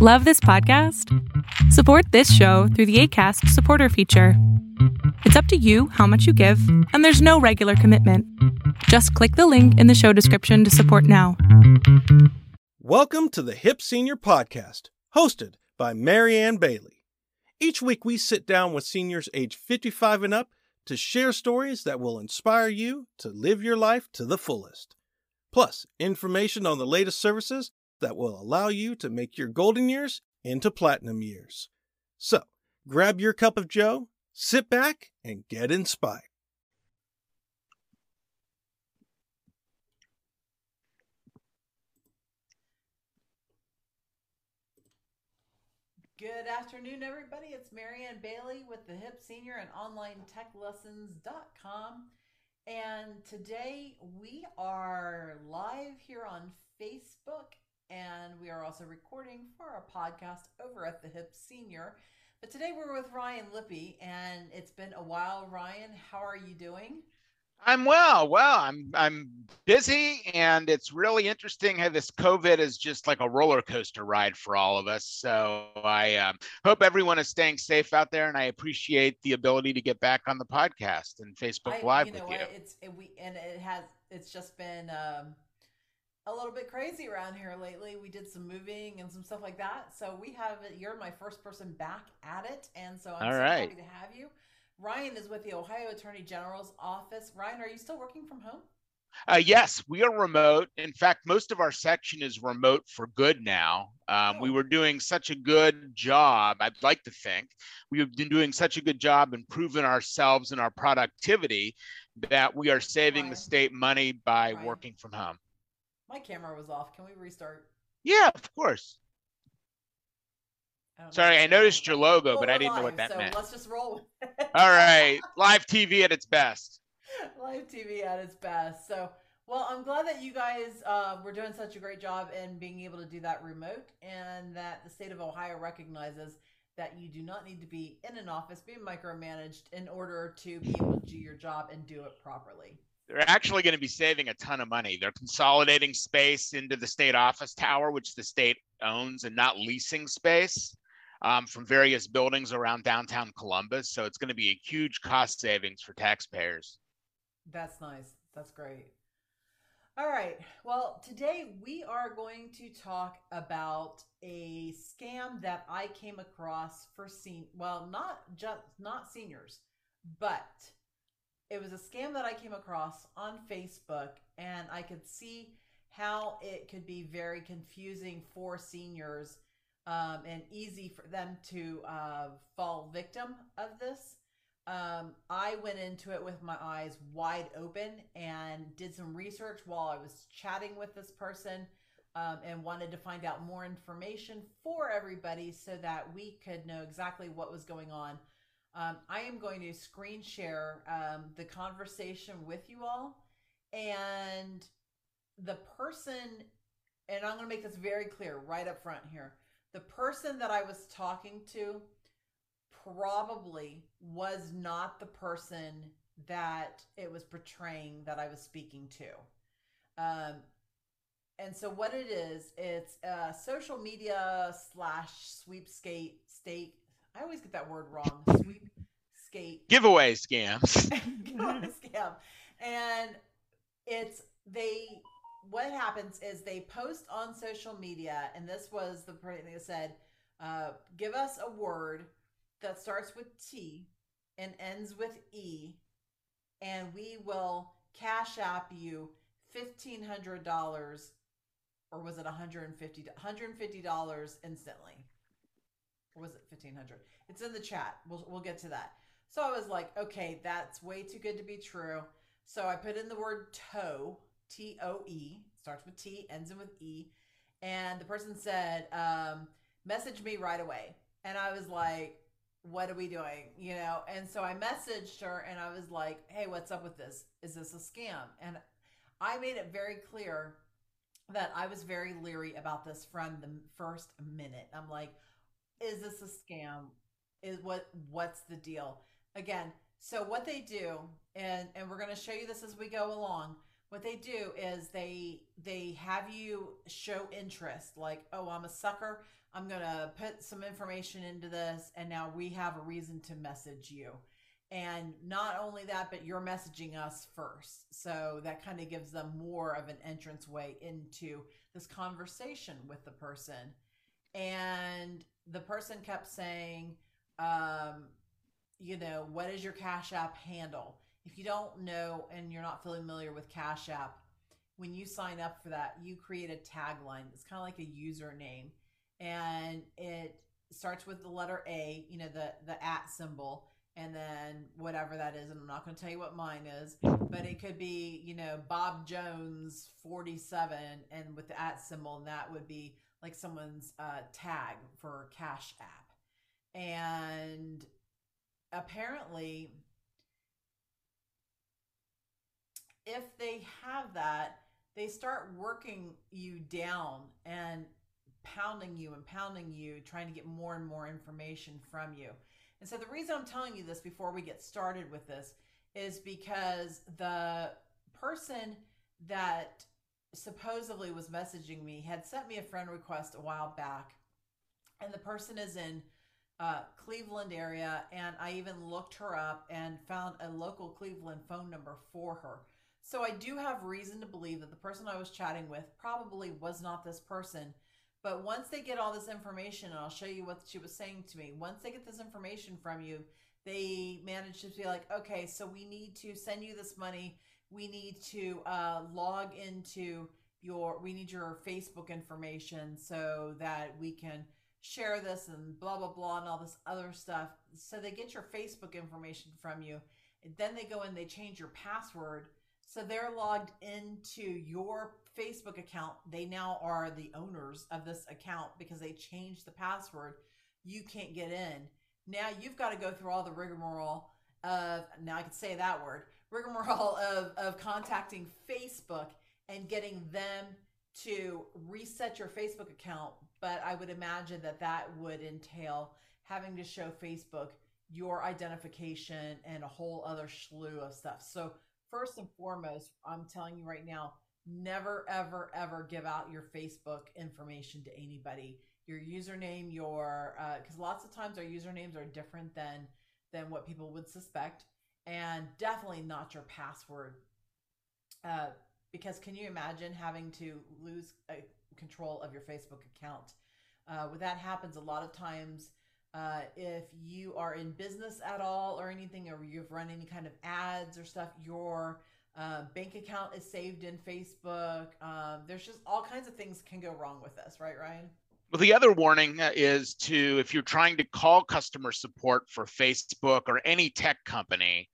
Love this podcast? Support this show through the ACAST supporter feature. It's up to you how much you give, and there's no regular commitment. Just click the link in the show description to support now. Welcome to the Hip Senior Podcast, hosted by Marianne Bailey. Each week we sit down with seniors age 55 and up to share stories that will inspire you to live your life to the fullest. Plus, information on the latest services that will allow you to make your golden years into platinum years. So, grab your cup of joe, sit back, and get inspired. Good afternoon, everybody. It's Marianne Bailey with the Hip Senior and OnlineTechLessons.com. And today we are live here on Facebook and we are also recording for our podcast over at the Hip Senior. But today we're with Ryan Lippe, and it's been a while. Ryan, how are you doing? I'm well. Well, I'm I'm busy, and it's really interesting how this COVID is just like a roller coaster ride for all of us. So I um, hope everyone is staying safe out there, and I appreciate the ability to get back on the podcast and Facebook I, Live you know with you. what? It's it, we and it has it's just been um, a little bit crazy around here lately. We did some moving and some stuff like that. So we have you're my first person back at it, and so I'm All so right. happy to have you. Ryan is with the Ohio Attorney General's office. Ryan, are you still working from home? Uh, yes, we are remote. In fact, most of our section is remote for good now. Um, We Oh. were doing such a good job, I'd like to think. We've been doing such a good job improving ourselves and our productivity that we are saving the state money by Ryan. working from home. My camera was off. Can we restart? Yeah, of course. I Sorry, I noticed your logo, Well, but I didn't know what that so meant. Let's just roll. with it. All right, live TV at its best. live TV at its best. So, well, I'm glad that you guys uh, were doing such a great job in being able to do that remote, and that the state of Ohio recognizes that you do not need to be in an office being micromanaged in order to be able to do your job and do it properly. They're actually going to be saving a ton of money. They're consolidating space into the state office tower, which the state owns, and not leasing space um, from various buildings around downtown Columbus. So it's going to be a huge cost savings for taxpayers. That's nice. That's great. All right. Well, today we are going to talk about a scam that I came across for sen well, not just not seniors, but it was a scam that I came across on Facebook and I could see how it could be very confusing for seniors um, and easy for them to uh, fall victim of this um, I went into it with my eyes wide open and did some research while I was chatting with this person um, and wanted to find out more information for everybody so that we could know exactly what was going on. Um, I am going to screen share um, the conversation with you all and the person, and I'm going to make this very clear right up front here. The person that I was talking to probably was not the person that it was portraying that I was speaking to. Um, and so what it is, it's a social media slash sweepskate state. I always get that word wrong. Sweep, skate. Giveaway scams. giveaway scam. And it's they what happens is they post on social media, and this was the part they said, uh, give us a word that starts with T and ends with E, and we will cash app you fifteen hundred dollars, or was it 150 $150 instantly? Was it fifteen hundred? It's in the chat. We'll we'll get to that. So I was like, okay, that's way too good to be true. So I put in the word toe, T O E, starts with T, ends in with E, and the person said, um, message me right away. And I was like, what are we doing? You know, and so I messaged her and I was like, hey, what's up with this? Is this a scam? And I made it very clear that I was very leery about this from the first minute. I'm like, is this a scam? Is what what's the deal? Again, so what they do, and and we're going to show you this as we go along. What they do is they they have you show interest, like, oh, I'm a sucker. I'm going to put some information into this, and now we have a reason to message you. And not only that, but you're messaging us first. So that kind of gives them more of an entrance way into this conversation with the person. And the person kept saying, um, you know, what is your Cash App handle? If you don't know and you're not familiar with Cash App, when you sign up for that, you create a tagline. It's kind of like a username, and it starts with the letter A, you know, the the at symbol, and then whatever that is. And I'm not going to tell you what mine is, but it could be, you know, Bob Jones 47, and with the at symbol, and that would be like someone's uh, tag for Cash App, and apparently if they have that they start working you down and pounding you and pounding you, trying to get more and more information from you. And so the reason I'm telling you this before we get started with this is because the person that supposedly was messaging me had sent me a friend request a while back. And the person is in uh, Cleveland area. And I even looked her up and found a local Cleveland phone number for her. So I do have reason to believe that the person I was chatting with probably was not this person. But once they get all this information, and I'll show you what she was saying to me, once they get this information from you, they manage to be like, okay, so we need to send you this money. We need to uh, log into your, we need your Facebook information so that we can share this and blah, blah, blah, and all this other stuff. So they get your Facebook information from you. And then they go and they change your password so they're logged into your Facebook account. They now are the owners of this account because they changed the password. You can't get in. Now you've got to go through all the rigmarole of, now I can say that word, rigmarole of, of contacting Facebook and getting them to reset your Facebook account. But I would imagine that that would entail having to show Facebook your identification and a whole other slew of stuff. So first and foremost, I'm telling you right now, never, ever, ever give out your Facebook information to anybody. Your username, your because uh, lots of times our usernames are different than than what people would suspect, and definitely not your password. Uh, because can you imagine having to lose uh, control of your Facebook account? Uh, when that happens, a lot of times uh, if you are in business at all or anything, or you've run any kind of ads or stuff, your uh, bank account is saved in Facebook. Um, there's just all kinds of things can go wrong with this, right, Ryan? Well, the other warning uh, is to if you're trying to call customer support for Facebook or any tech company,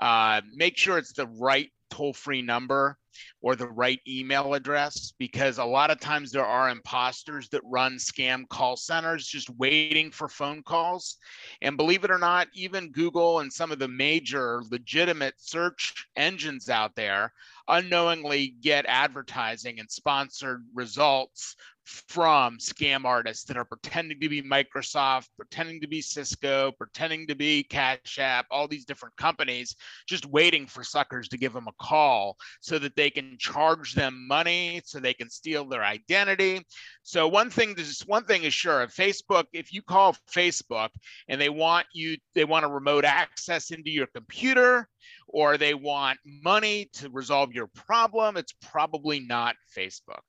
uh, make sure it's the right toll free number or the right email address because a lot of times there are imposters that run scam call centers just waiting for phone calls. And believe it or not, even Google and some of the major legitimate search engines out there unknowingly get advertising and sponsored results from scam artists that are pretending to be Microsoft, pretending to be Cisco, pretending to be Cash App, all these different companies, just waiting for suckers to give them a call so that they can charge them money, so they can steal their identity. So one thing is one thing is sure, if Facebook, if you call Facebook and they want you, they want a remote access into your computer or they want money to resolve your problem, it's probably not Facebook.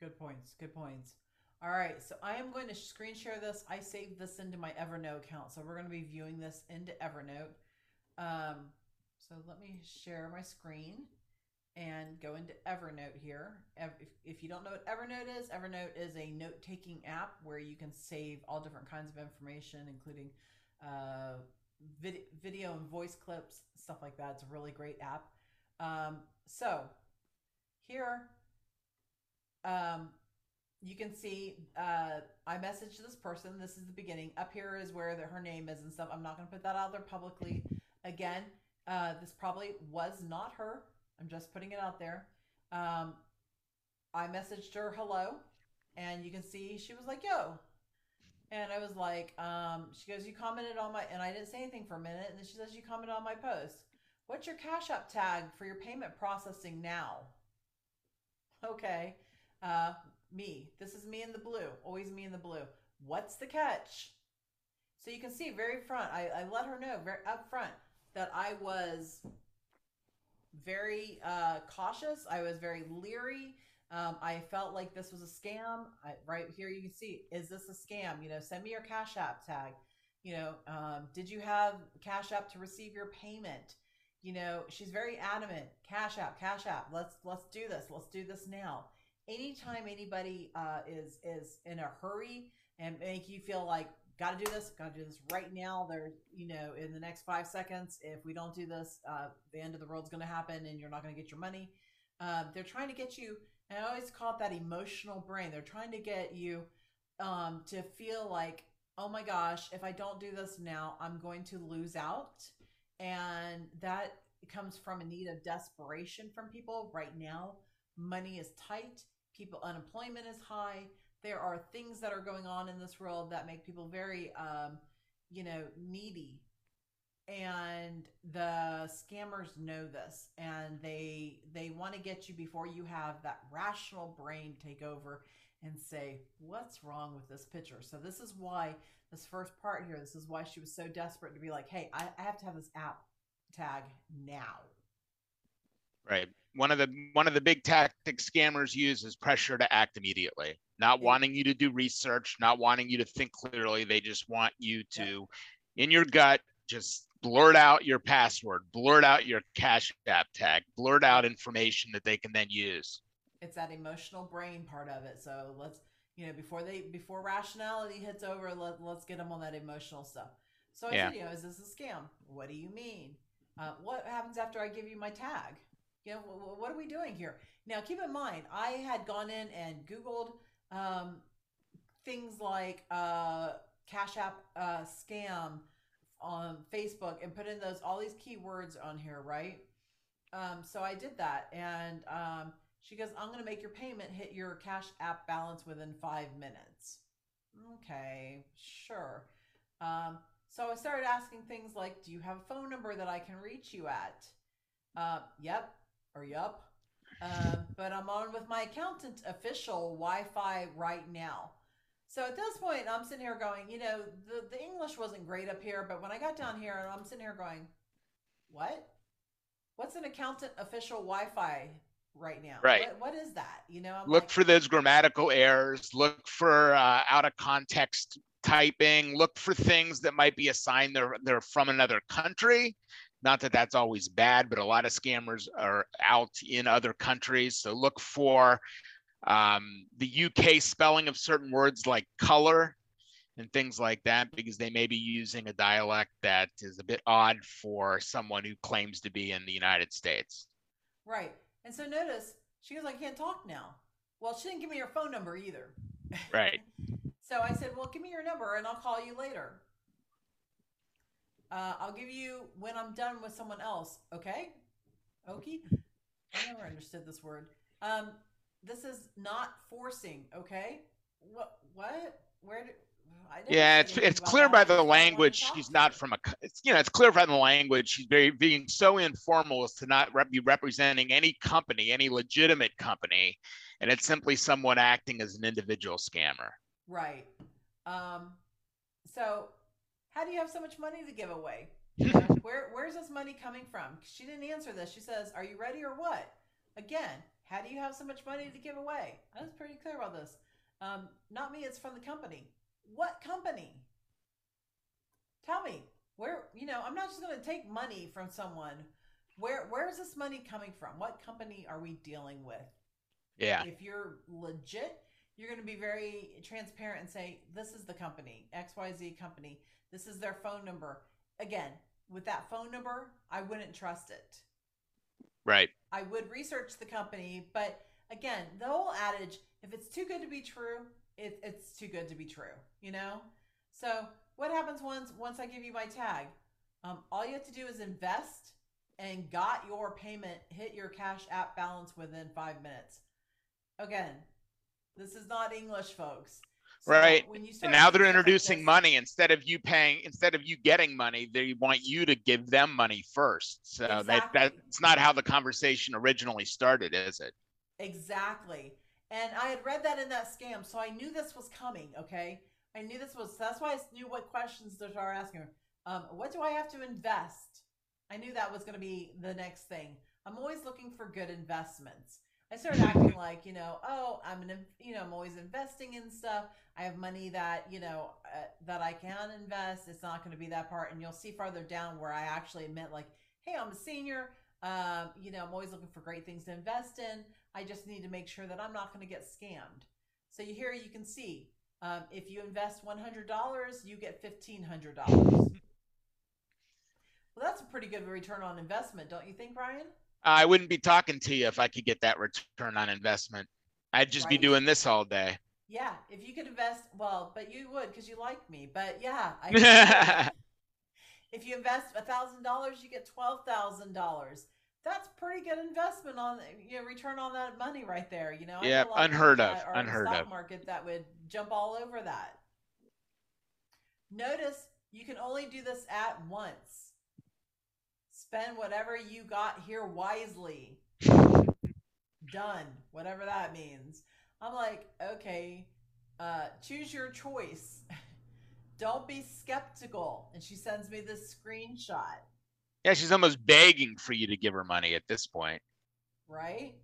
Good points. Good points. All right, so I am going to screen share this. I saved this into my Evernote account, so we're going to be viewing this into Evernote. Um, so let me share my screen and go into Evernote here. If, if you don't know what Evernote is, Evernote is a note taking app where you can save all different kinds of information, including uh, vid- video and voice clips, stuff like that. It's a really great app. Um, so here um, you can see uh, I messaged this person. This is the beginning. Up here is where the, her name is and stuff. I'm not going to put that out there publicly. Again, uh, this probably was not her. I'm just putting it out there. Um, I messaged her hello, and you can see she was like, "Yo," and I was like, um, "She goes, you commented on my," and I didn't say anything for a minute, and then she says, "You commented on my post. What's your Cash App tag for your payment processing now?" Okay. Uh, me. This is me in the blue. Always me in the blue. What's the catch? So you can see very front. I, I let her know very up front that I was very uh, cautious. I was very leery. Um, I felt like this was a scam. I, right here, you can see, is this a scam? You know, send me your Cash App tag. You know, um, did you have Cash App to receive your payment? You know, she's very adamant. Cash App, Cash App. Let's let's do this. Let's do this now. Anytime anybody uh, is is in a hurry and make you feel like got to do this, got to do this right now. They're, you know, in the next five seconds, if we don't do this, uh, the end of the world's going to happen and you're not going to get your money. Um, they're trying to get you, and I always call it that emotional brain. They're trying to get you um, to feel like, oh my gosh, if I don't do this now, I'm going to lose out. And that comes from a need of desperation from people right now. Money is tight, people unemployment is high. There are things that are going on in this world that make people very um, you know needy. And the scammers know this and they they want to get you before you have that rational brain take over and say what's wrong with this picture? So this is why this first part here this is why she was so desperate to be like hey i, I have to have this app tag now. Right one of the one of the big tactics scammers use is pressure to act immediately. Not wanting you to do research not wanting you to think clearly. They just want you to in your gut just blurt out your password blurt out your cash app tag blurt out information that they can then use. It's that emotional brain part of it. So let's you know before they before rationality hits over let, let's get them on that emotional stuff. So i yeah. said you know is this a scam? What do you mean? Uh, what happens after i give you my tag you know, what are we doing here? Now, keep in mind, I had gone in and Googled um, things like uh, Cash App uh, scam on Facebook and put in those all these keywords on here, right? Um, so I did that, and um, she goes, "I'm going to make your payment hit your Cash App balance within five minutes." Okay, sure. Um, so I started asking things like, "Do you have a phone number that I can reach you at?" Uh, yep, or yup. Um, but I'm on with my accountant official Wi-Fi right now. So at this point, I'm sitting here going, you know, the, the English wasn't great up here, but when I got down here, and I'm sitting here going, what? What's an accountant official Wi-Fi right now? Right. what, what is that? You know, I'm look like, for those grammatical errors. Look for uh, out of context typing. Look for things that might be assigned they're they're from another country. Not that that's always bad, but a lot of scammers are out in other countries. So look for um, the UK spelling of certain words like color and things like that, because they may be using a dialect that is a bit odd for someone who claims to be in the United States. Right. And so notice she goes, I can't talk now. Well, she didn't give me her phone number either. Right. so I said, Well, give me your number and I'll call you later. Uh, I'll give you when I'm done with someone else. Okay. Okay. I never understood this word. Um, this is not forcing. Okay. What? What? Where did? yeah, it's it's clear by the language she's not from a. It's, you know, it's clear by the language she's very being so informal as to not rep, be representing any company, any legitimate company, and it's simply someone acting as an individual scammer. Right. Um. So how do you have so much money to give away? You know, where where's this money coming from? She didn't answer this. She says, "Are you ready or what?" Again, how do you have so much money to give away? I was pretty clear about this. Um, not me. It's from the company. What company? Tell me where. You know, I'm not just going to take money from someone. Where where is this money coming from? What company are we dealing with? Yeah. If you're legit, you're going to be very transparent and say, "This is the company, XYZ company." This is their phone number. Again, with that phone number, I wouldn't trust it. Right. I would research the company, but again, the whole adage, if it's too good to be true, it, it's too good to be true, you know? So what happens once once I give you my tag? Um, all you have to do is invest and got your payment hit your cash app balance within five minutes. Again, this is not English, folks. Right. And now they're introducing like money instead of you paying, instead of you getting money, they want you to give them money first. So exactly. that that's not how the conversation originally started, is it? Exactly. And I had read that in that scam, so I knew this was coming. Okay, I knew this was. That's why I knew what questions to start asking. Um, what do I have to invest? I knew that was going to be the next thing. I'm always looking for good investments. I started acting like, you know, oh, I'm an, you know, I'm always investing in stuff. I have money that, you know, uh, that I can invest. It's not going to be that part. And you'll see farther down where I actually admit, like, hey, I'm a senior. Um, you know, I'm always looking for great things to invest in. I just need to make sure that I'm not going to get scammed. So you here you can see um, if you invest $100, you get $1,500. well, that's a pretty good return on investment, don't you think, Brian? I wouldn't be talking to you if I could get that return on investment. I'd just right. be doing this all day. Yeah, if you could invest, well, but you would because you like me. But yeah, I if you invest a thousand dollars, you get twelve thousand dollars. That's pretty good investment on you know return on that money right there. You know, yeah, unheard of, unheard stock of. Market that would jump all over that. Notice you can only do this at once spend whatever you got here wisely. Done, whatever that means. I'm like, okay, uh, choose your choice. Don't be skeptical. And she sends me this screenshot. Yeah, she's almost begging for you to give her money at this point. Right?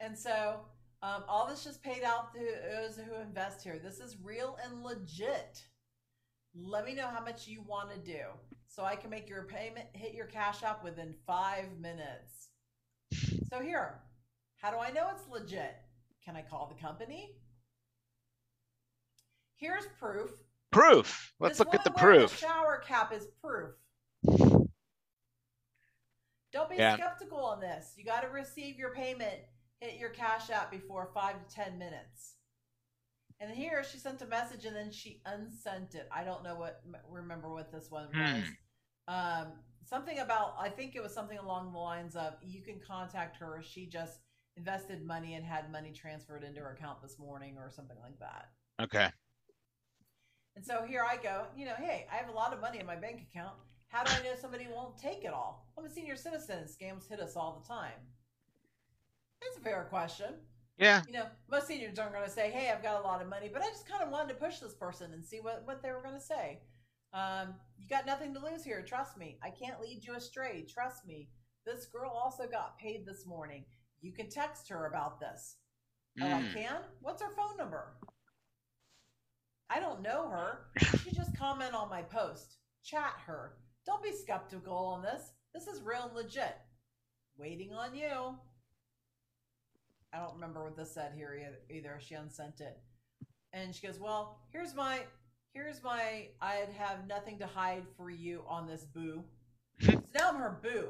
And so um, all this just paid out to those who invest here. This is real and legit. Let me know how much you want to do so I can make your payment hit your cash app within five minutes. So here, how do I know it's legit? Can I call the company? Here's proof. Proof. Let's this look at the proof. The shower cap is proof. Don't be yeah. skeptical on this. You got to receive your payment, hit your cash app before five to 10 minutes. And here she sent a message and then she unsent it. I don't know what remember what this one was. Hmm. Um, something about I think it was something along the lines of you can contact her. She just invested money and had money transferred into her account this morning or something like that. Okay. And so here I go. You know, hey, I have a lot of money in my bank account. How do I know somebody won't take it all? I'm a senior citizen. Scams hit us all the time. That's a fair question. Yeah. You know, most seniors aren't going to say, "Hey, I've got a lot of money," but I just kind of wanted to push this person and see what what they were going to say. Um, you got nothing to lose here. Trust me. I can't lead you astray. Trust me. This girl also got paid this morning. You can text her about this. Mm. Oh, I hmm. can. What's her phone number? I don't know her. She just comment on my post. Chat her. Don't be skeptical on this. This is real and legit. Waiting on you. I don't remember what this said here either. She unsent it. And she goes, Well, here's my here's my I'd have nothing to hide for you on this boo. so now I'm her boo.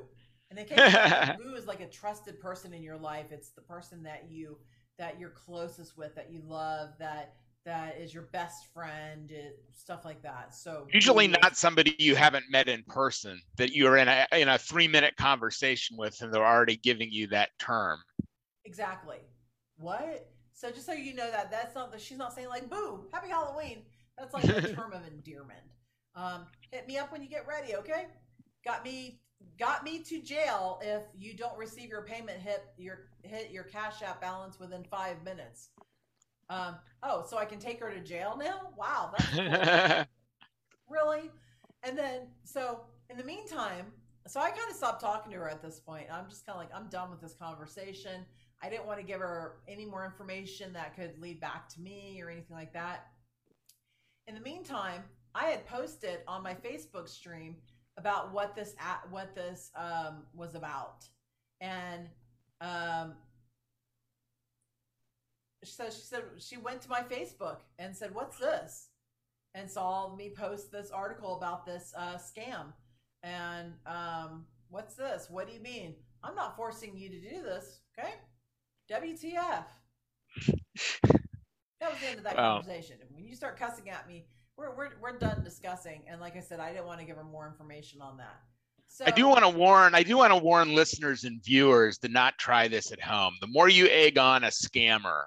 And in case boo is like a trusted person in your life. It's the person that you that you're closest with, that you love, that that is your best friend, it, stuff like that. So usually not somebody you haven't met in person that you're in a in a three minute conversation with, and they're already giving you that term. Exactly. What? So just so you know that that's not that she's not saying like boo, happy Halloween. That's like a term of endearment. Um, hit me up when you get ready, okay? Got me got me to jail if you don't receive your payment hit your hit your cash app balance within five minutes. Um, oh, so I can take her to jail now? Wow, that's cool. really? And then so in the meantime, so I kind of stopped talking to her at this point. I'm just kind of like, I'm done with this conversation. I didn't want to give her any more information that could lead back to me or anything like that. In the meantime, I had posted on my Facebook stream about what this at, what this um, was about, and um, so she said she went to my Facebook and said, "What's this?" and saw me post this article about this uh, scam. And um, what's this? What do you mean? I'm not forcing you to do this. Okay. WTF? that was the end of that wow. conversation. When you start cussing at me, we're, we're, we're done discussing. And like I said, I didn't want to give her more information on that. So, I do want to warn. I do want to warn listeners and viewers to not try this at home. The more you egg on a scammer,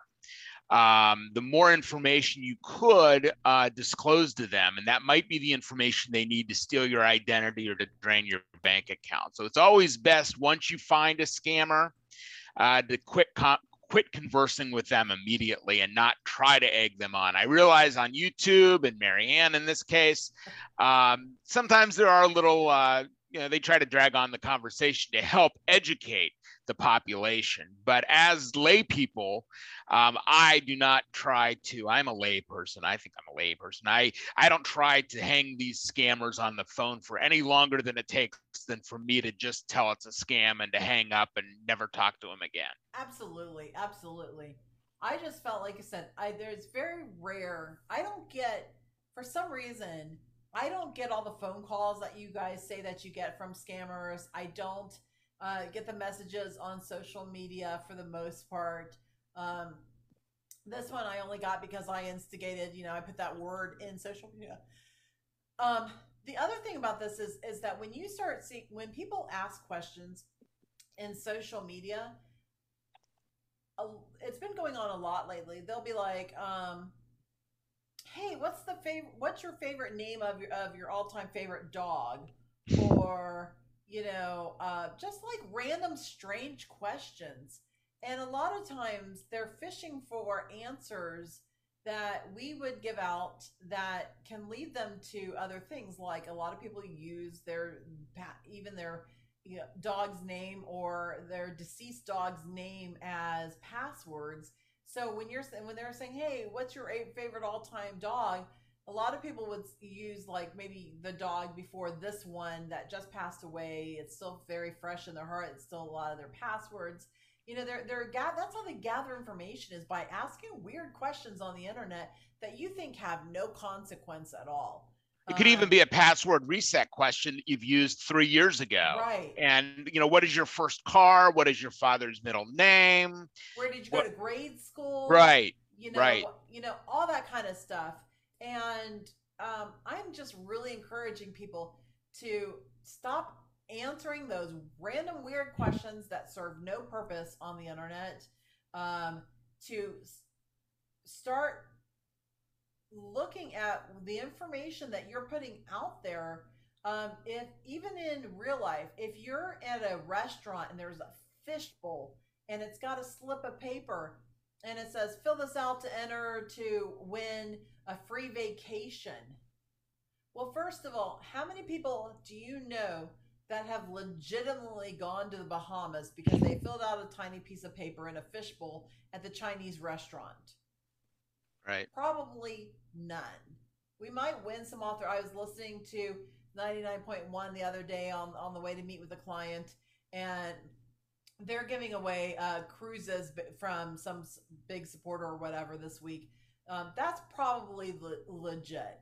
um, the more information you could uh, disclose to them, and that might be the information they need to steal your identity or to drain your bank account. So it's always best once you find a scammer uh, to quick quit conversing with them immediately and not try to egg them on. I realize on YouTube and Marianne in this case, um, sometimes there are little, uh, you know, they try to drag on the conversation to help educate the population. But as lay people, um, I do not try to. I'm a lay person. I think I'm a lay person. I I don't try to hang these scammers on the phone for any longer than it takes than for me to just tell it's a scam and to hang up and never talk to them again. Absolutely, absolutely. I just felt like I said, I there's very rare. I don't get for some reason. I don't get all the phone calls that you guys say that you get from scammers. I don't uh, get the messages on social media for the most part. Um, this one I only got because I instigated, you know, I put that word in social media. Um, the other thing about this is is that when you start seeing when people ask questions in social media, it's been going on a lot lately. They'll be like, um, "Hey, what's the favorite? What's your favorite name of your of your all time favorite dog?" Or you know, uh, just like random strange questions. And a lot of times they're fishing for answers that we would give out that can lead them to other things. Like a lot of people use their, even their you know, dog's name or their deceased dog's name as passwords. So when you're when they're saying, "Hey, what's your favorite all-time dog?" A lot of people would use like maybe the dog before this one that just passed away. It's still very fresh in their heart. It's still a lot of their passwords. You know, they're they're that's how they gather information is by asking weird questions on the internet that you think have no consequence at all. It could even um, be a password reset question that you've used three years ago. Right. And you know, what is your first car? What is your father's middle name? Where did you what, go to grade school? Right. You know, right. you know, all that kind of stuff. And um, I'm just really encouraging people to stop answering those random weird questions that serve no purpose on the internet, um, to start looking at the information that you're putting out there. Um, if even in real life, if you're at a restaurant and there's a fishbowl and it's got a slip of paper and it says fill this out to enter to win a free vacation. Well, first of all, how many people do you know that have legitimately gone to the Bahamas because they filled out a tiny piece of paper in a fishbowl at the Chinese restaurant? Right. Probably none. We might win some author. I was listening to 99.1 the other day on, on the way to meet with a client, and they're giving away uh, cruises from some big supporter or whatever this week um, that's probably le- legit.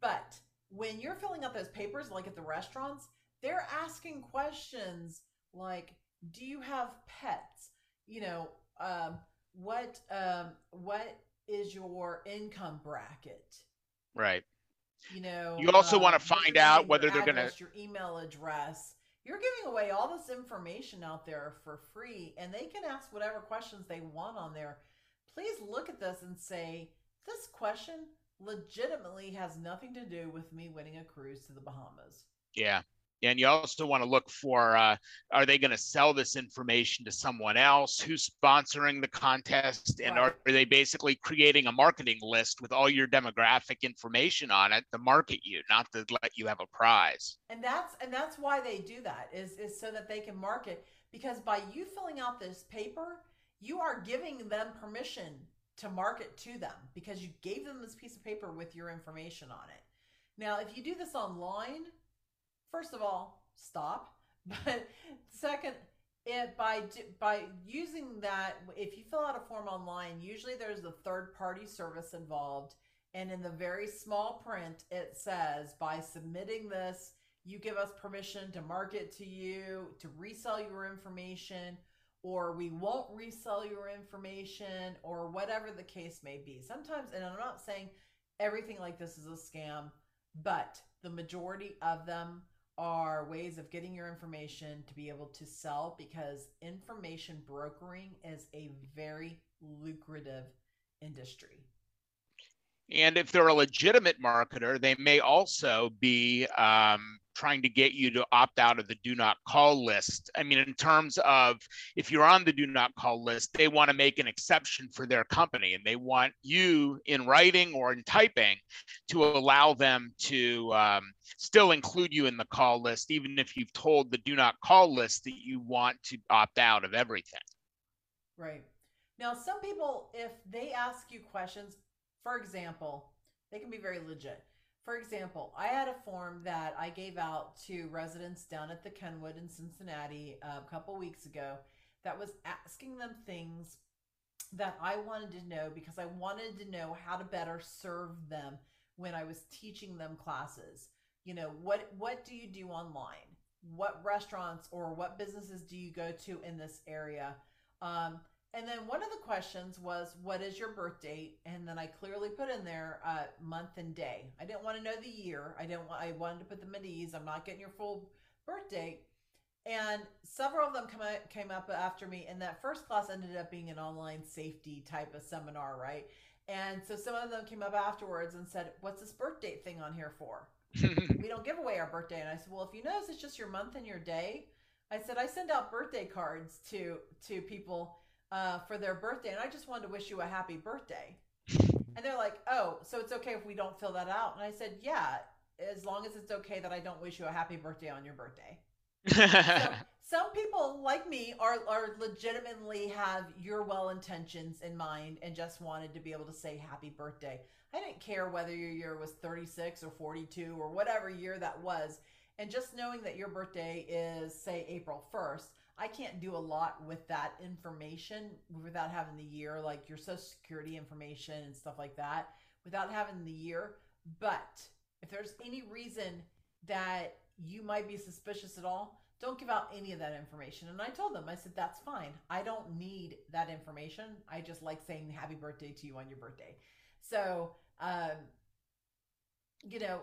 But when you're filling out those papers, like at the restaurants, they're asking questions like, "Do you have pets? You know, um, what um, what is your income bracket?" Right. You know, you also uh, want to find out whether address, they're going to your email address. You're giving away all this information out there for free, and they can ask whatever questions they want on there. Please look at this and say, this question legitimately has nothing to do with me winning a cruise to the Bahamas. Yeah. And you also want to look for uh, are they going to sell this information to someone else? Who's sponsoring the contest? And right. are they basically creating a marketing list with all your demographic information on it to market you, not to let you have a prize? And that's and that's why they do that is is so that they can market because by you filling out this paper, you are giving them permission to market to them because you gave them this piece of paper with your information on it. Now, if you do this online, first of all, stop. But second, it by by using that, if you fill out a form online, usually there's a third party service involved, and in the very small print, it says by submitting this, you give us permission to market to you, to resell your information, or we won't resell your information or whatever the case may be. Sometimes, and I'm not saying everything like this is a scam, but the majority of them are ways of getting your information to be able to sell because information brokering is a very lucrative industry. And if they're a legitimate marketer, they may also be um, trying to get you to opt out of the do not call list. I mean, in terms of if you're on the do not call list, they want to make an exception for their company and they want you in writing or in typing to allow them to um, still include you in the call list, even if you've told the do not call list that you want to opt out of everything. Right. Now, some people, if they ask you questions, for example, they can be very legit. For example, I had a form that I gave out to residents down at the Kenwood in Cincinnati a couple weeks ago that was asking them things that I wanted to know because I wanted to know how to better serve them when I was teaching them classes. You know, what what do you do online? What restaurants or what businesses do you go to in this area? Um, and then one of the questions was, "What is your birth date?" And then I clearly put in there uh, month and day. I didn't want to know the year. I didn't want. I wanted to put them at ease. I'm not getting your full birth date. And several of them come out, came up after me, and that first class ended up being an online safety type of seminar, right? And so some of them came up afterwards and said, "What's this birth date thing on here for?" we don't give away our birthday. And I said, "Well, if you notice, it's just your month and your day." I said, "I send out birthday cards to to people." Uh, for their birthday, and I just wanted to wish you a happy birthday. And they're like, oh, so it's okay if we don't fill that out? And I said, yeah, as long as it's okay that I don't wish you a happy birthday on your birthday. so, some people like me are, are legitimately have your well intentions in mind and just wanted to be able to say happy birthday. I didn't care whether your year was 36 or 42 or whatever year that was. And just knowing that your birthday is, say, April 1st, I can't do a lot with that information without having the year, like your social security information and stuff like that, without having the year. But if there's any reason that you might be suspicious at all, don't give out any of that information. And I told them, I said, that's fine. I don't need that information. I just like saying happy birthday to you on your birthday. So, um, you know,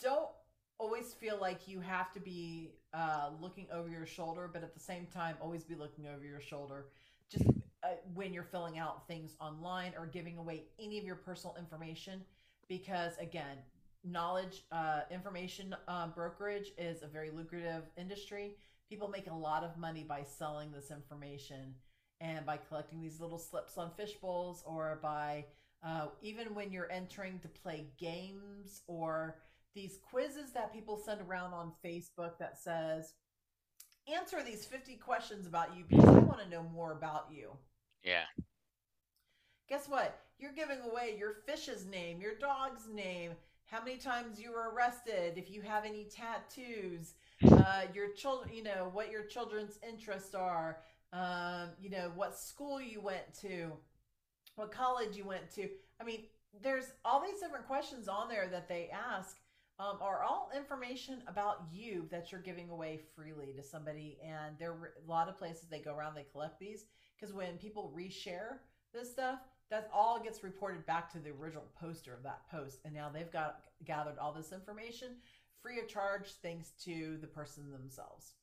don't always feel like you have to be uh, looking over your shoulder, but at the same time, always be looking over your shoulder. Just uh, when you're filling out things online or giving away any of your personal information, because again, knowledge, uh, information uh, brokerage is a very lucrative industry. People make a lot of money by selling this information and by collecting these little slips on fish bowls or by uh, even when you're entering to play games or these quizzes that people send around on Facebook that says, answer these 50 questions about you because I want to know more about you. Yeah. Guess what? You're giving away your fish's name, your dog's name, how many times you were arrested, if you have any tattoos, uh, your children, you know, what your children's interests are, um, you know, what school you went to, what college you went to. I mean, there's all these different questions on there that they ask um, are all information about you that you're giving away freely to somebody. And there are a lot of places they go around, they collect these because when people reshare this stuff, that all gets reported back to the original poster of that post. And now they've got gathered all this information free of charge thanks to the person themselves.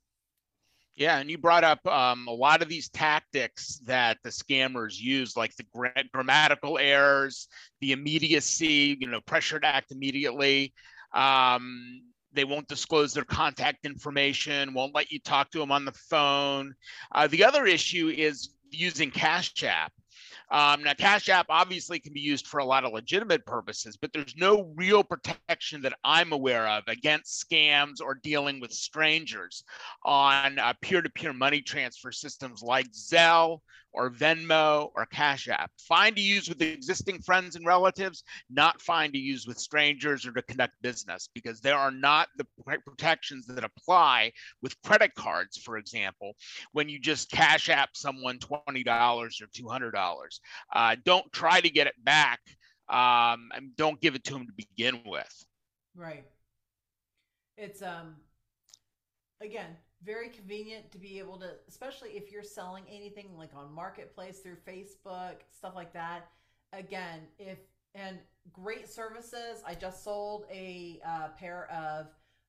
Yeah, and you brought up um, a lot of these tactics that the scammers use, like the gra- grammatical errors, the immediacy, you know, pressure to act immediately. Um, they won't disclose their contact information, won't let you talk to them on the phone. Uh, the other issue is using Cash App. Um, now, Cash App obviously can be used for a lot of legitimate purposes, but there's no real protection that I'm aware of against scams or dealing with strangers on peer to peer money transfer systems like Zelle or Venmo or Cash App. Fine to use with existing friends and relatives, not fine to use with strangers or to conduct business because there are not the protections that apply with credit cards, for example, when you just Cash App someone $20 or $200. Uh, don't try to get it back um, and don't give it to them to begin with. Right. It's um again very convenient to be able to, especially if you're selling anything like on Marketplace through Facebook, stuff like that. Again, if and great services. I just sold a uh, pair of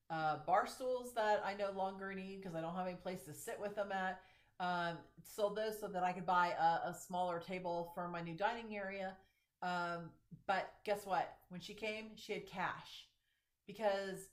uh, bar stools that I no longer need because I don't have any place to sit with them at. Um, sold those so that I could buy a, a smaller table for my new dining area. Um, but guess what? When she came, she had cash because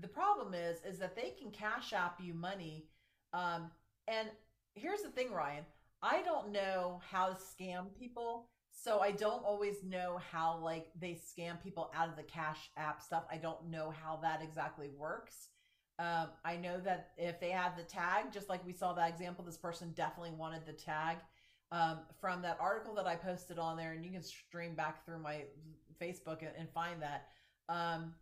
the problem is is that they can cash app you money um, and here's the thing ryan i don't know how to scam people so i don't always know how like they scam people out of the cash app stuff. I don't know how that exactly works. Um, i know that if they have the tag just like we saw that example this person definitely wanted the tag um, from that article that i posted on there and you can stream back through my facebook and, and find that. Um,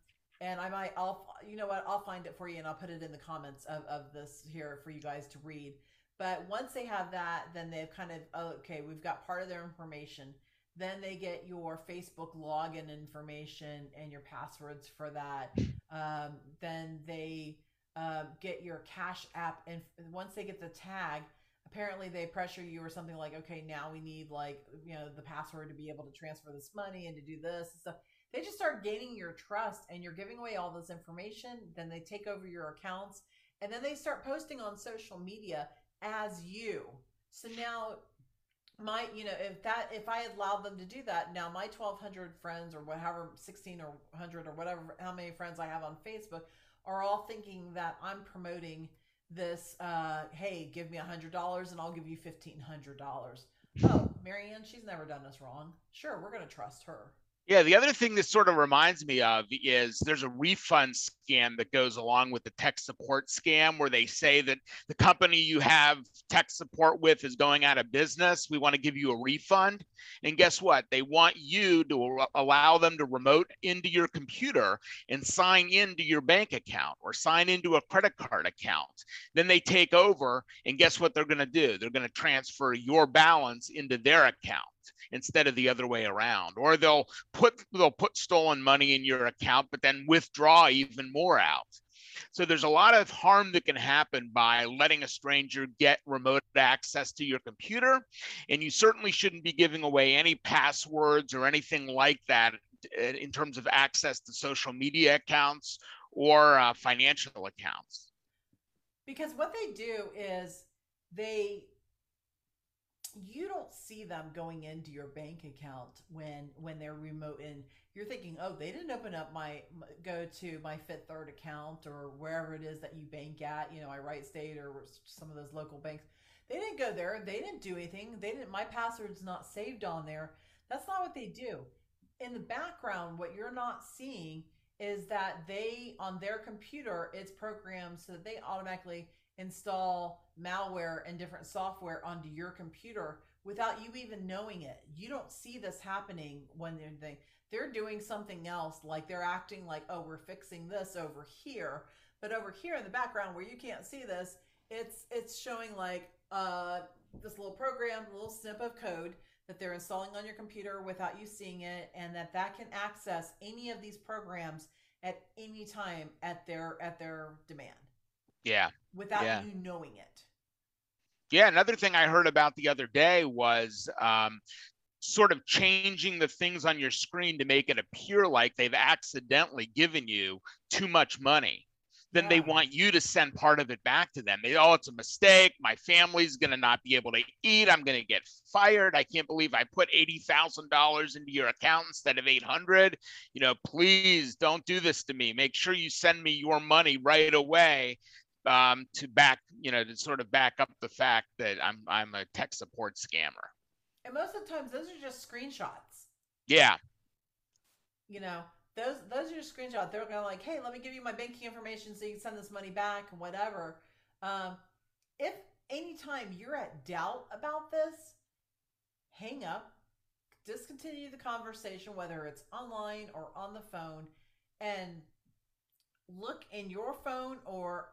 and I might, I'll, you know what, I'll find it for you and I'll put it in the comments of, of this here for you guys to read. But once they have that, then they've kind of, oh, okay, we've got part of their information. Then they get your Facebook login information and your passwords for that. Um, then they uh, get your Cash App. And once they get the tag, apparently they pressure you or something like, okay, now we need like, you know, the password to be able to transfer this money and to do this and stuff they just start gaining your trust and you're giving away all this information then they take over your accounts and then they start posting on social media as you. So now my you know if that if i allowed them to do that now my 1200 friends or whatever 16 or 100 or whatever how many friends i have on facebook are all thinking that i'm promoting this uh hey give me a hundred dollars and i'll give you fifteen hundred dollars. Oh marianne she's never done us wrong. Sure we're gonna trust her yeah, the other thing this sort of reminds me of is there's a refund scam that goes along with the tech support scam where they say that the company you have tech support with is going out of business. We want to give you a refund. And guess what? They want you to allow them to remote into your computer and sign into your bank account or sign into a credit card account. Then they take over, and guess what they're going to do? They're going to transfer your balance into their account instead of the other way around. Or they'll put they'll put stolen money in your account but then withdraw even more out. So there's a lot of harm that can happen by letting a stranger get remote access to your computer. And you certainly shouldn't be giving away any passwords or anything like that uh, in terms of access to social media accounts or uh, financial accounts. Because what they do is they you don't see them going into your bank account when when they're remote and you're thinking oh they didn't open up my go to my Fifth Third account or wherever it is that you bank at you know i right state or some of those local banks. They didn't go there. They didn't do anything. They didn't my password's not saved on there. That's not what they do. In the background what you're not seeing is that they on their computer it's programmed so that they automatically install malware and different software onto your computer without you even knowing it. You don't see this happening when they're they're doing something else like they're acting like oh we're fixing this over here but over here in the background where you can't see this it's it's showing like uh this little program little snip of code that they're installing on your computer without you seeing it and that that can access any of these programs at any time at their at their demand yeah. Without yeah. you knowing it. Yeah. Another thing I heard about the other day was um, sort of changing the things on your screen to make it appear like they've accidentally given you too much money then yeah. they want you to send part of it back to them. They, oh, it's a mistake. My family's going to not be able to eat. I'm going to get fired. I can't believe I put $80,000 into your account instead of 800. You know, please don't do this to me. Make sure you send me your money right away um, to back, you know, to sort of back up the fact that I'm I'm a tech support scammer. And most of the times those are just screenshots. Yeah. You know, those those are your screenshots. They're going like, hey, let me give you my banking information so you can send this money back and whatever. Um, if anytime you're at doubt about this, hang up, discontinue the conversation, whether it's online or on the phone, and look in your phone or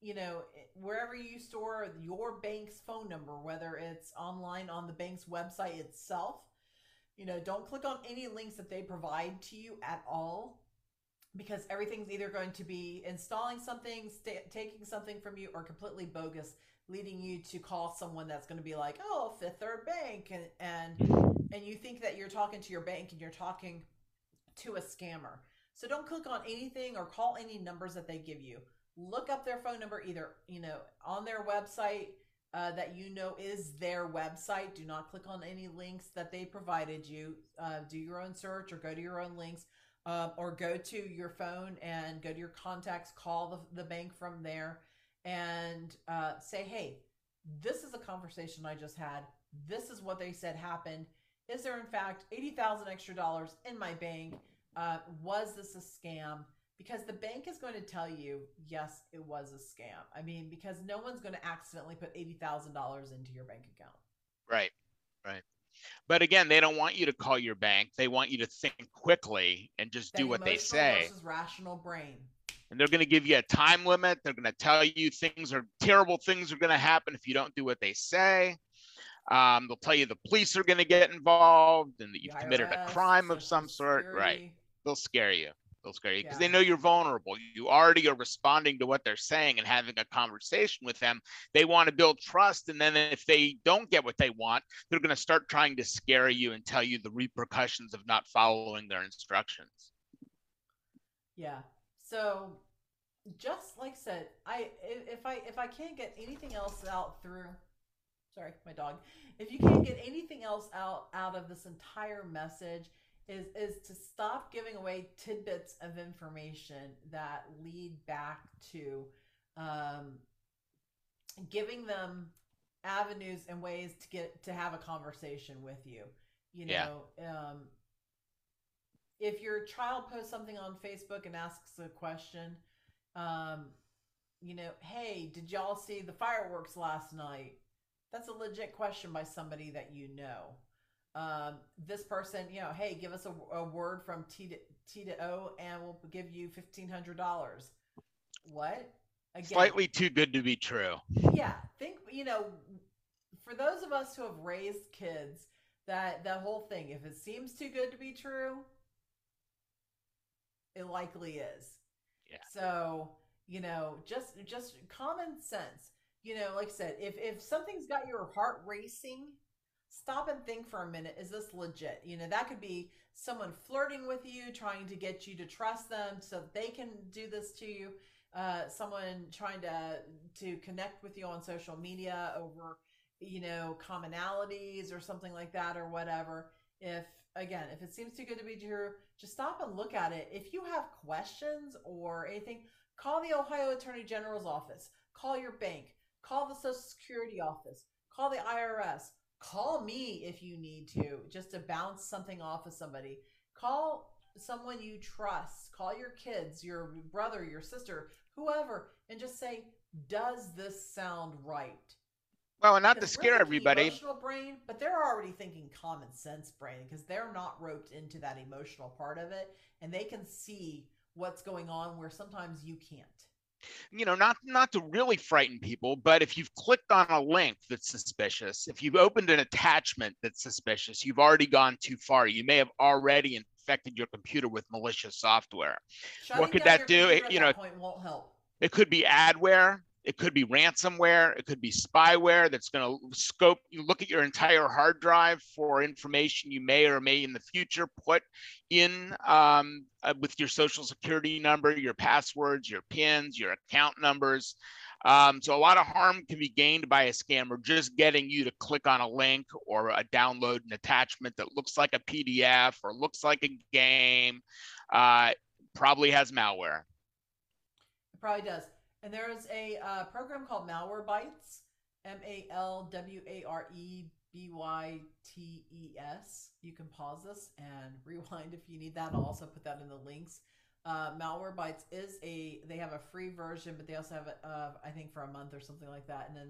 you know eh, wherever you store your bank's phone number whether it's online on the bank's website itself you know, don't click on any links that they provide to you at all because everything's either going to be installing something, st- taking something from you, or completely bogus, leading you to call someone that's going to be like, "Oh, Fifth Third Bank," and and and you think that you're talking to your bank and you're talking to a scammer. So don't click on anything or call any numbers that they give you. Look up their phone number either, you know, on their website uh, that you know is their website. Do not click on any links that they provided you. Uh, do your own search or go to your own links. um, or go to your phone and go to your contacts, call the, the bank from there, and uh, say, hey, this is a conversation I just had. This is what they said happened. Is there, in fact, 80,000 extra dollars in my bank? Uh, was this a scam? Because the bank is going to tell you, yes, it was a scam. I mean, because no one's going to accidentally put $80,000 into your bank account. Right, right. But again, they don't want you to call your bank. They want you to think quickly and just That do what they say. Versus rational brain. And they're going to give you a time limit. They're going to tell you things are terrible things are going to happen if you don't do what they say. Um, they'll tell you the police are going to get involved and that you've The committed a crime of some sort. Right. They'll scare you. They'll because Yeah. they know you're vulnerable. You already are responding to what they're saying and having a conversation with them. They want to build trust. And then if they don't get what they want, they're going to start trying to scare you and tell you the repercussions of not following their instructions. Yeah. So just like said, I if I if I can't get anything else out through sorry, my dog. If you can't get anything else out out of this entire message is is to stop giving away tidbits of information that lead back to um giving them avenues and ways to get to have a conversation with you. You Yeah. know, um if your child posts something on Facebook and asks a question, um, you know, hey, did y'all see the fireworks last night? That's a legit question by somebody that you know. Um, this person, you know, hey, give us a, a word from T to, T to O and we'll give you $1,500. What? Again, Slightly too good to be true. yeah think you know for those of us who have raised kids that that whole thing if it seems too good to be true it likely is Yeah. so you know just just common sense you know like i said if if something's got your heart racing stop and think for a minute is this legit? You know that could be someone flirting with you trying to get you to trust them so they can do this to you. Uh, someone trying to to connect with you on social media over you know commonalities or something like that or whatever. If again if it seems too good to be true just stop and look at it. If you have questions or anything call the ohio attorney general's office. Call your bank. Call the social security office. Call the irs call me if you need to just to bounce something off of somebody. Call someone you trust. Call your kids your brother your sister whoever and just say does this sound right? Well, and not to because scare everybody, emotional brain but they're already thinking common sense brain because they're not roped into that emotional part of it and they can see what's going on where sometimes you can't you know, not not to really frighten people, but if you've clicked on a link that's suspicious, if you've opened an attachment that's suspicious, you've already gone too far. You may have already infected your computer with malicious software. Shutting could that do? It- you that know- point won't help It could be adware, it could be ransomware, it could be spyware that's going to scope you look at your entire hard drive for information you may or may in the future put in um, uh, with your social security number, your passwords, your pins, your account numbers. Um, so a lot of harm can be gained by a scammer just getting you to click on a link or a download an attachment that looks like a PDF or looks like a game. Uh, probably has malware. It probably does. And there is a uh, program called Malwarebytes, M A L W A R E B Y T E S. You can pause this and rewind if you need that. I'll also put that in the links. Uh, Malwarebytes is a they have a free version, but they also have it uh, I think for a month or something like that, and then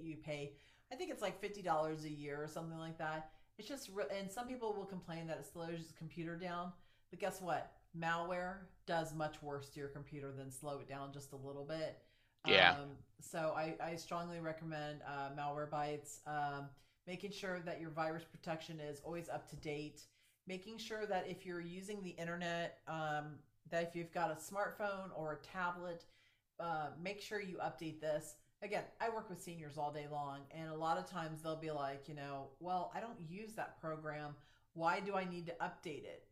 you pay. I think it's like fifty dollars a year or something like that. It's just re- and some people will complain that it slows your computer down, but guess what? Malware does much worse to your computer than slow it down just a little bit. Yeah. Um, so I, I strongly recommend uh, Malwarebytes. Um, making sure that your virus protection is always up to date. Making sure that if you're using the internet, um, that if you've got a smartphone or a tablet, uh, make sure you update this. Again, I work with seniors all day long, and a lot of times they'll be like, you know, well, I don't use that program. Why do I need to update it?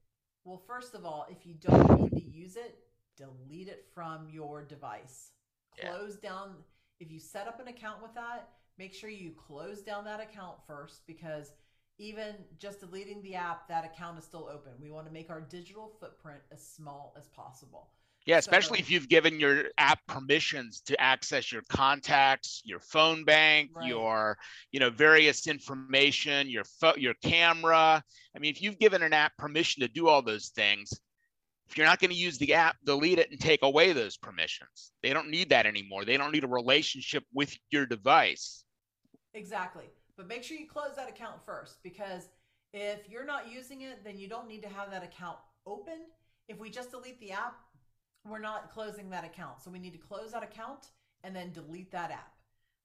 Well, first of all, if you don't need to use it, delete it from your device. Yeah. Close down, if you set up an account with that, make sure you close down that account first because even just deleting the app, that account is still open. We want to make our digital footprint as small as possible. Yeah, especially so, if you've given your app permissions to access your contacts, your phone bank, right. your you know various information, your fo- your camera. I mean, if you've given an app permission to do all those things, if you're not going to use the app, delete it and take away those permissions. They don't need that anymore. They don't need a relationship with your device. Exactly. But make sure you close that account first because if you're not using it, then you don't need to have that account open. If we just delete the app, we're not closing that account. So we need to close that account and then delete that app.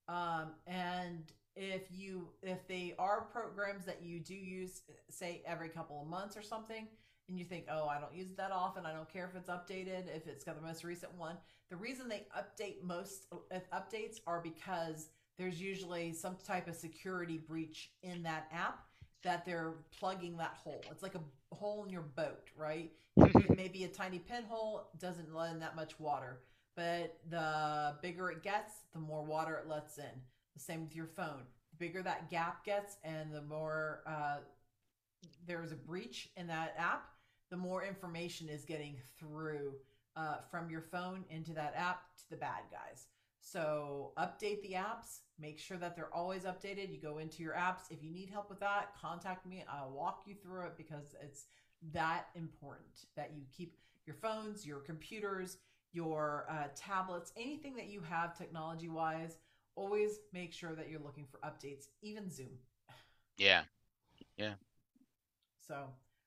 Um, and if you if they are programs that you do use say every couple of months or something and you think oh i don't use that often i don't care if it's updated if it's got the most recent one the reason they update most uh, updates are because there's usually some type of security breach in that app that they're plugging that hole. It's like a hole in your boat, right? Maybe a tiny pinhole, doesn't let in that much water, but the bigger it gets, the more water it lets in. The same with your phone. The bigger that gap gets, and the more uh, there's a breach in that app, the more information is getting through uh, from your phone into that app to the bad guys. So update the apps, make sure that they're always updated. You go into your apps. If you need help with that, contact me. I'll walk you through it because it's that important that you keep your phones, your computers, your uh, tablets, anything that you have technology wise, always make sure that you're looking for updates, even Zoom. Yeah. Yeah. So,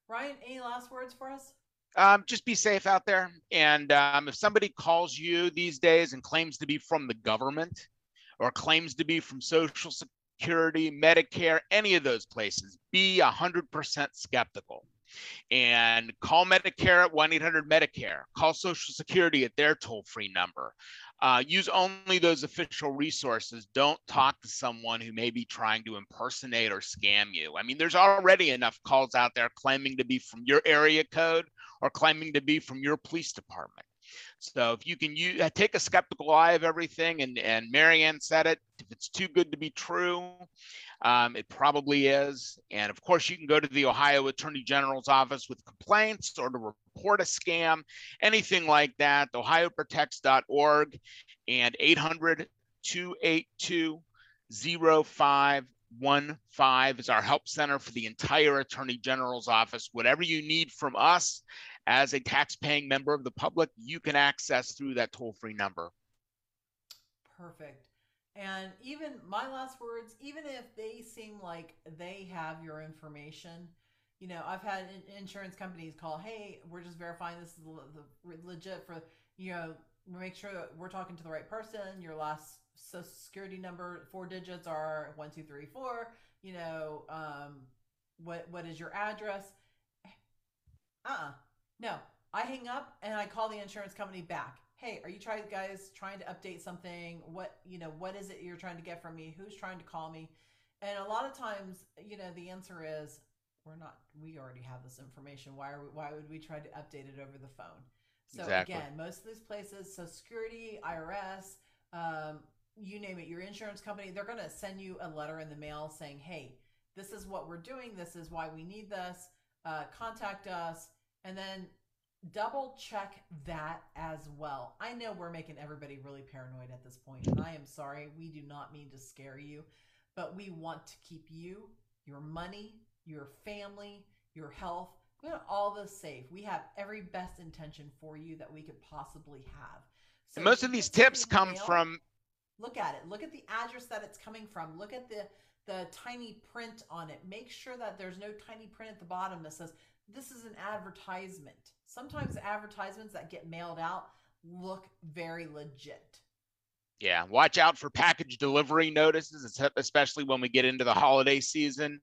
Ryan, any last words for us? Um, just be safe out there. And um, if somebody calls you these days and claims to be from the government or claims to be from Social Security, Medicare, any of those places, be 100% skeptical. And call Medicare at 1 800 Medicare. Call Social Security at their toll free number. Uh, use only those official resources. Don't talk to someone who may be trying to impersonate or scam you. I mean, there's already enough calls out there claiming to be from your area code or claiming to be from your police department. So if you can uh, take a skeptical eye of everything, and and Marianne said it, if it's too good to be true, um, it probably is. And of course, you can go to the Ohio Attorney General's office with complaints or to report a scam, anything like that. OhioProtects.org and 800 282 0515 is our help center for the entire Attorney General's office. Whatever you need from us as a tax-paying member of the public, you can access through that toll-free number. Perfect. And even my last words, even if they seem like they have your information, you know, I've had insurance companies call, "Hey, we're just verifying this is legit for you know, make sure that we're talking to the right person. Your last social security number, four digits are one two three four. You know, um, what what is your address? Uh, uh no, I hang up and I call the insurance company back. Hey, are you trying guys trying to update something? What you know, what is it you're trying to get from me? Who's trying to call me? And a lot of times, you know, the answer is we're not. We already have this information. Why are we, why would we try to update it over the phone? So exactly. again, most of these places, so security, IRS, um, you name it, your insurance company, they're going to send you a letter in the mail saying, "Hey, this is what we're doing. This is why we need this. Uh, contact us." And then double check that as well. I know we're making everybody really paranoid at this point, and I am sorry. We do not mean to scare you, but we want to keep you, your money, your family, your health, we want all this safe. We have every best intention for you that we could possibly have. So most of these tips come mail, from look at it. Look at the address that it's coming from. Look at the the tiny print on it. Make sure that there's no tiny print at the bottom that says this is an advertisement. Sometimes advertisements that get mailed out look very legit. Yeah, watch out for package delivery notices, especially when we get into the holiday season.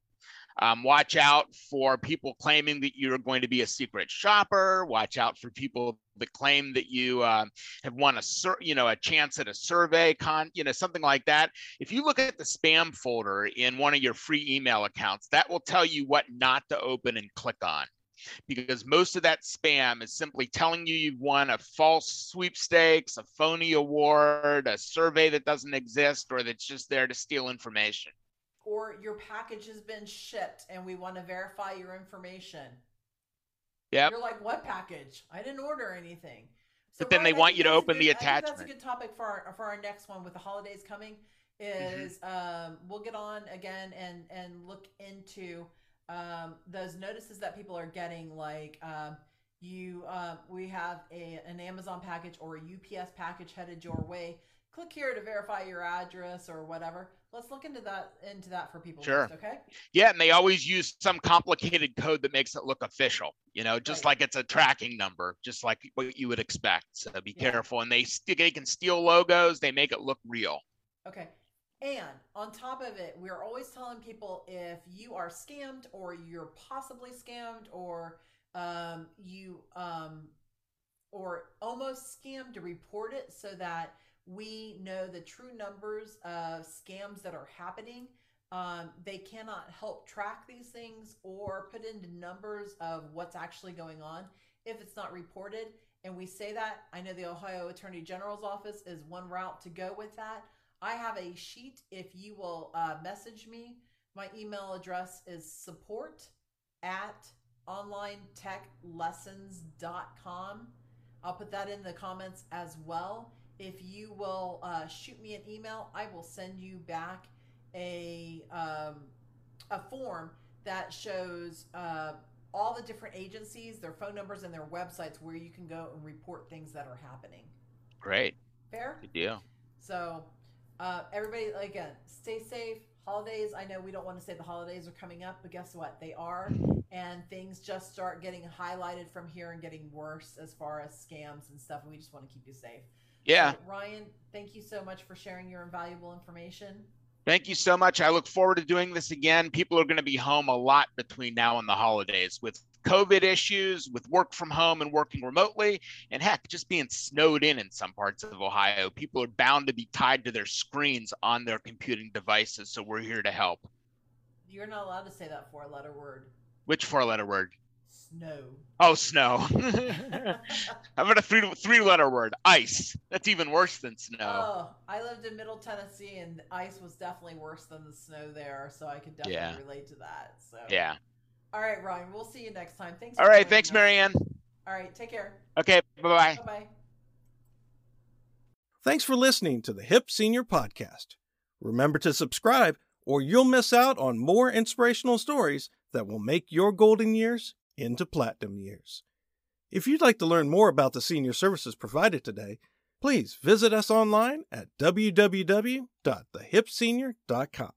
Um, watch out for people claiming that you're going to be a secret shopper. Watch out for people that claim that you uh, have won a sur- you know a chance at a survey con you know something like that. If you look at the spam folder in one of your free email accounts, that will tell you what not to open and click on because most of that spam is simply telling you you've won a false sweepstakes, a phony award, a survey that doesn't exist, or that's just there to steal information or your package has been shipped and we want to verify your information. Yeah. You're like, what package? I didn't order anything. So but then Ryan, they want you to open the attachment. that's a good topic for our, for our next one with the holidays coming. Mm-hmm. Is mm-hmm. um, we'll get on again and and look into um, those notices that people are getting, like um, you uh, we have a an Amazon package or a UPS package headed your way. Click here to verify your address or whatever. Let's look into that into that for people. Sure. First, okay. Yeah, and they always use some complicated code that makes it look official. You know, just right. like it's a tracking number, just like what you would expect. So be yeah. careful. And they st- they can steal logos. They make it look real. Okay. And on top of it, we're always telling people if you are scammed or you're possibly scammed or um, you um, or almost scammed to report it so that we know the true numbers of scams that are happening. Um, they cannot help track these things or put into numbers of what's actually going on if it's not reported. And we say that. I know the Ohio Attorney General's office is one route to go with that. I have a sheet. If you will uh, message me, my email address is support at onlinetechlessons.com. I'll put that in the comments as well. If you will uh, shoot me an email, I will send you back a um, a form that shows uh, all the different agencies, their phone numbers, and their websites where you can go and report things that are happening. Great. Fair. Good deal. So, uh, everybody, again, stay safe. Holidays. I know we don't want to say the holidays are coming up, but guess what? They are and things just start getting highlighted from here and getting worse as far as scams and stuff. And we just want to keep you safe. Yeah. Ryan, thank you so much for sharing your invaluable information. Thank you so much. I look forward to doing this again. People are going to be home a lot between now and the holidays with COVID issues, with work from home and working remotely, and heck, just being snowed in in some parts of Ohio. People are bound to be tied to their screens on their computing devices. So we're here to help. You're not allowed to say that four letter word. Which four letter word? Snow. Oh, snow. How about a three three letter word? Ice. That's even worse than snow. Oh, I lived in Middle Tennessee, and ice was definitely worse than the snow there, so I could definitely yeah. relate to that. So yeah. All right, Ryan. We'll see you next time. Thanks. All right. Thanks, us. Marianne. All right. Take care. Okay. Bye bye. Bye bye. Thanks for listening to the Hip Senior Podcast. Remember to subscribe, or you'll miss out on more inspirational stories that will make your golden years into platinum years. If you'd like to learn more about the senior services provided today, please visit us online at www.thehipsenior.com.